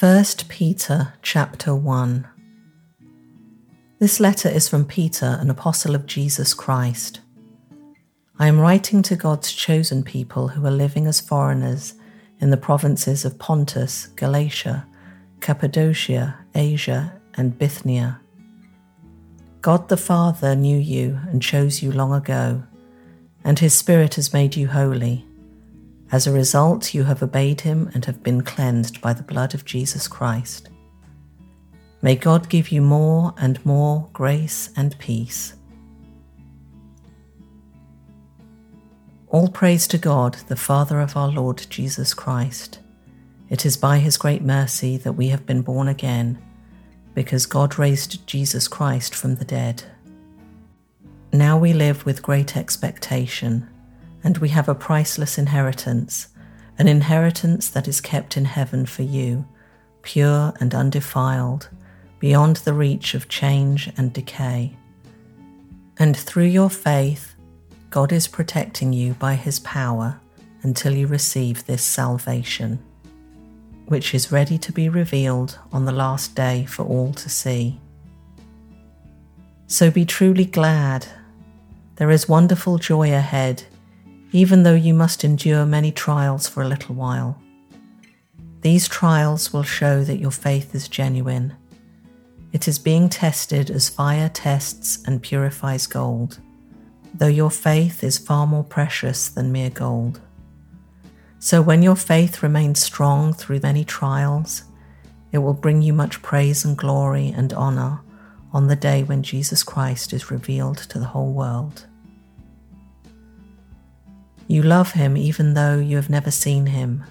1 Peter chapter 1 This letter is from Peter, an apostle of Jesus Christ. I am writing to God's chosen people who are living as foreigners in the provinces of Pontus, Galatia, Cappadocia, Asia, and Bithynia. God the Father knew you and chose you long ago, and his Spirit has made you holy. As a result, you have obeyed him and have been cleansed by the blood of Jesus Christ. May God give you more and more grace and peace. All praise to God, the Father of our Lord Jesus Christ. It is by his great mercy that we have been born again, because God raised Jesus Christ from the dead. Now we live with great expectation and we have a priceless inheritance, an inheritance that is kept in heaven for you, pure and undefiled, beyond the reach of change and decay. And through your faith, God is protecting you by his power until you receive this salvation, which is ready to be revealed on the last day for all to see. So be truly glad. There is wonderful joy ahead even though you must endure many trials for a little while. These trials will show that your faith is genuine. It is being tested as fire tests and purifies gold, though your faith is far more precious than mere gold. So when your faith remains strong through many trials, it will bring you much praise and glory and honor on the day when Jesus Christ is revealed to the whole world. You love him even though you have never seen him.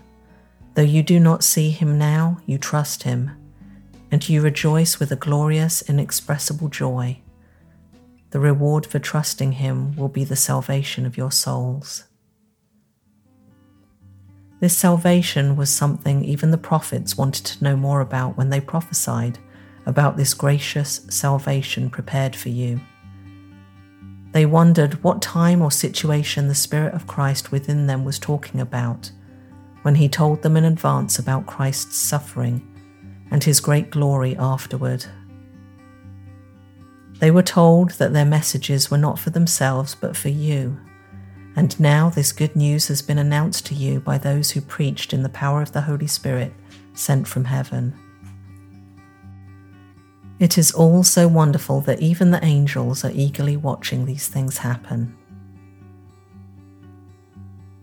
Though you do not see him now, you trust him, and you rejoice with a glorious, inexpressible joy. The reward for trusting him will be the salvation of your souls. This salvation was something even the prophets wanted to know more about when they prophesied about this gracious salvation prepared for you. They wondered what time or situation the Spirit of Christ within them was talking about when he told them in advance about Christ's suffering and his great glory afterward. They were told that their messages were not for themselves but for you, and now this good news has been announced to you by those who preached in the power of the Holy Spirit sent from heaven. It is all so wonderful that even the angels are eagerly watching these things happen.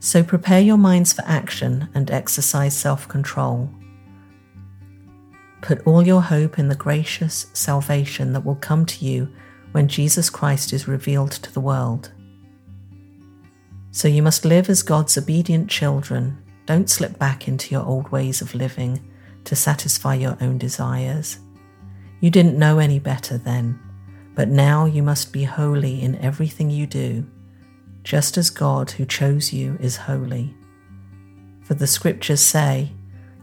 So prepare your minds for action and exercise self control. Put all your hope in the gracious salvation that will come to you when Jesus Christ is revealed to the world. So you must live as God's obedient children. Don't slip back into your old ways of living to satisfy your own desires. You didn't know any better then, but now you must be holy in everything you do, just as God who chose you is holy. For the scriptures say,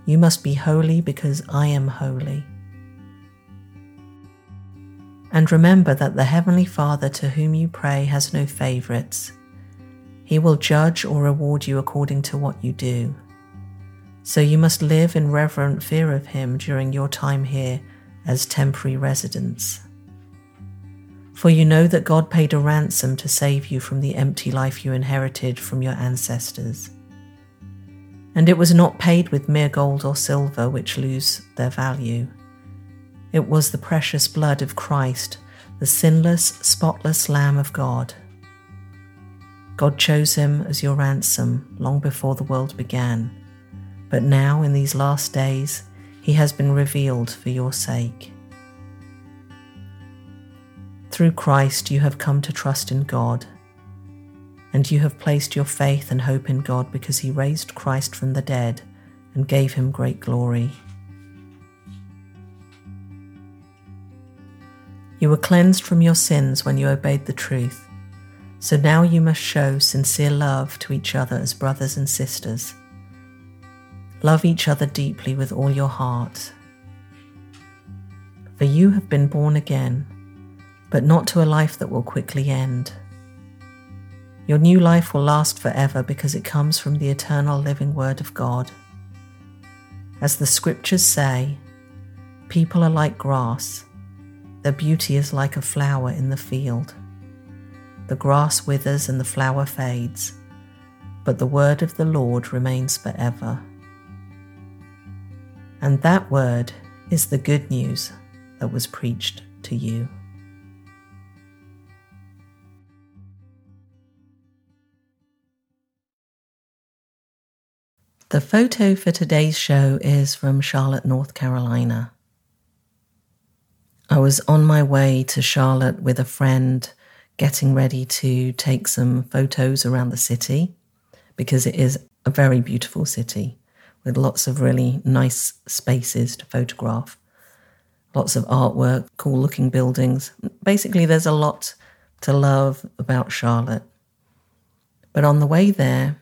You must be holy because I am holy. And remember that the Heavenly Father to whom you pray has no favourites. He will judge or reward you according to what you do. So you must live in reverent fear of Him during your time here as temporary residents. For you know that God paid a ransom to save you from the empty life you inherited from your ancestors. And it was not paid with mere gold or silver, which lose their value. It was the precious blood of Christ, the sinless, spotless Lamb of God. God chose him as your ransom long before the world began, but now in these last days, he has been revealed for your sake. Through Christ, you have come to trust in God, and you have placed your faith and hope in God because He raised Christ from the dead and gave Him great glory. You were cleansed from your sins when you obeyed the truth, so now you must show sincere love to each other as brothers and sisters. Love each other deeply with all your heart. For you have been born again, but not to a life that will quickly end. Your new life will last forever because it comes from the eternal living Word of God. As the scriptures say, people are like grass, their beauty is like a flower in the field. The grass withers and the flower fades, but the word of the Lord remains forever. And that word is the good news that was preached to you. The photo for today's show is from Charlotte, North Carolina. I was on my way to Charlotte with a friend, getting ready to take some photos around the city because it is a very beautiful city with lots of really nice spaces to photograph, lots of artwork, cool looking buildings. Basically, there's a lot to love about Charlotte. But on the way there,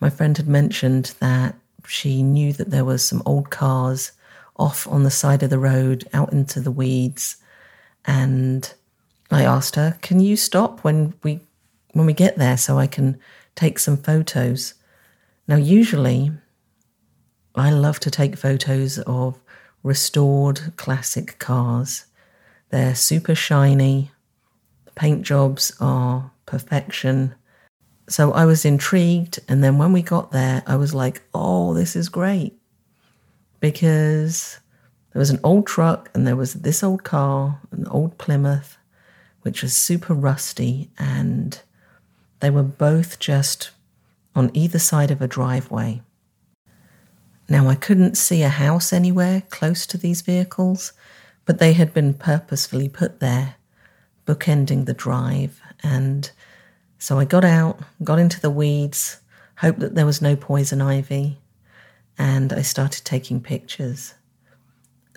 my friend had mentioned that she knew that there was some old cars off on the side of the road out into the weeds and I asked her, "Can you stop when we when we get there so I can take some photos?" Now usually I love to take photos of restored classic cars. They're super shiny. The paint jobs are perfection. So I was intrigued. And then when we got there, I was like, oh, this is great. Because there was an old truck and there was this old car, an old Plymouth, which was super rusty. And they were both just on either side of a driveway. Now, I couldn't see a house anywhere close to these vehicles, but they had been purposefully put there, bookending the drive. And so I got out, got into the weeds, hoped that there was no poison ivy, and I started taking pictures.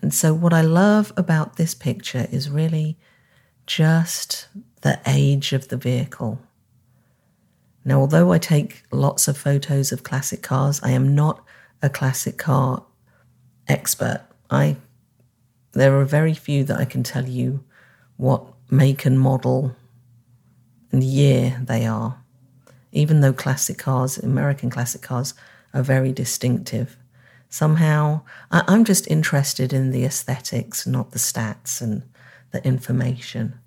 And so, what I love about this picture is really just the age of the vehicle. Now, although I take lots of photos of classic cars, I am not a classic car expert. I there are very few that I can tell you what make and model and year they are. Even though classic cars, American classic cars, are very distinctive. Somehow, I, I'm just interested in the aesthetics, not the stats and the information.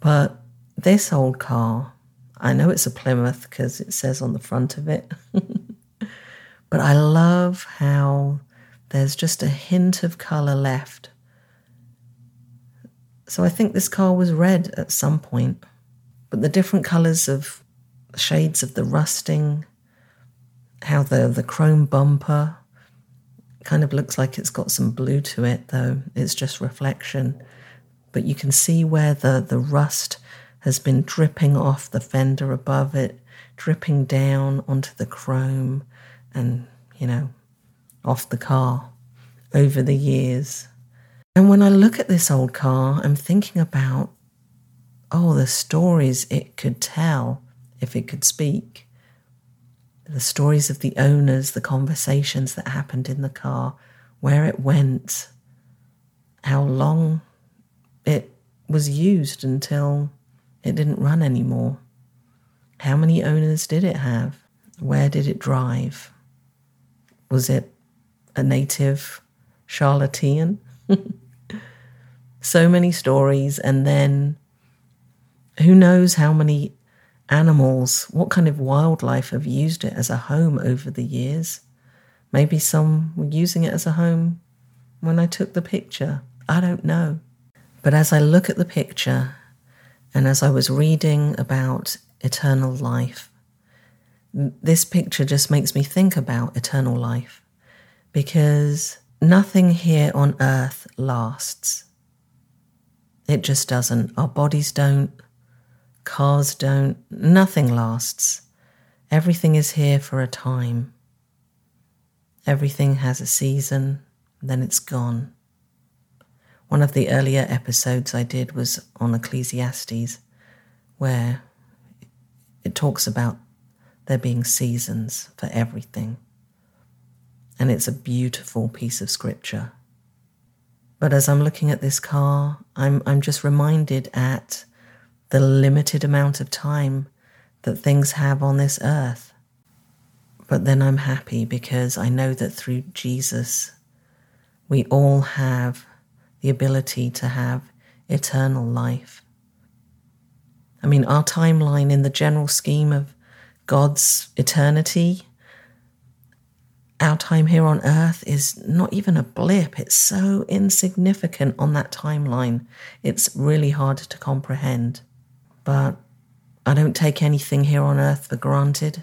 But this old car, I know it's a Plymouth because it says on the front of it. But I love how there's just a hint of colour left. So I think this car was red at some point, but the different colours of shades of the rusting, how the, the chrome bumper kind of looks like it's got some blue to it, though it's just reflection. But you can see where the, the rust has been dripping off the fender above it, dripping down onto the chrome and, you know, off the car over the years. And when I look at this old car, I'm thinking about, oh, the stories it could tell if it could speak. The stories of the owners, the conversations that happened in the car, where it went, how long it was used until it didn't run anymore. How many owners did it have? Where did it drive? Was it a native Charlottean? so many stories, and then who knows how many animals, what kind of wildlife have used it as a home over the years? Maybe some were using it as a home when I took the picture. I don't know. But as I look at the picture and as I was reading about eternal life, this picture just makes me think about eternal life because nothing here on earth lasts. It just doesn't. Our bodies don't, cars don't, nothing lasts. Everything is here for a time. Everything has a season, then it's gone. One of the earlier episodes I did was on Ecclesiastes, where it talks about there being seasons for everything. And it's a beautiful piece of scripture. But as I'm looking at this car, I'm, I'm just reminded at the limited amount of time that things have on this earth. But then I'm happy because I know that through Jesus, we all have the ability to have eternal life. I mean, our timeline in the general scheme of God's eternity, our time here on earth is not even a blip. It's so insignificant on that timeline. It's really hard to comprehend. But I don't take anything here on earth for granted,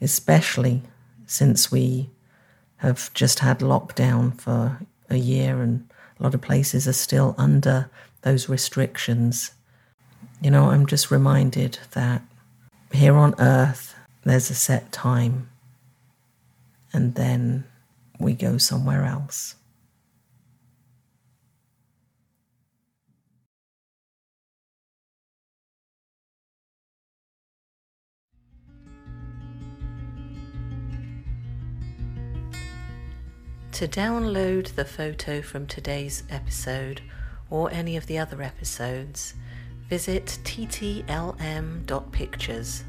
especially since we have just had lockdown for a year and a lot of places are still under those restrictions. You know, I'm just reminded that here on earth there's a set time and then we go somewhere else. To download the photo from today's episode or any of the other episodes, visit ttlm.pictures.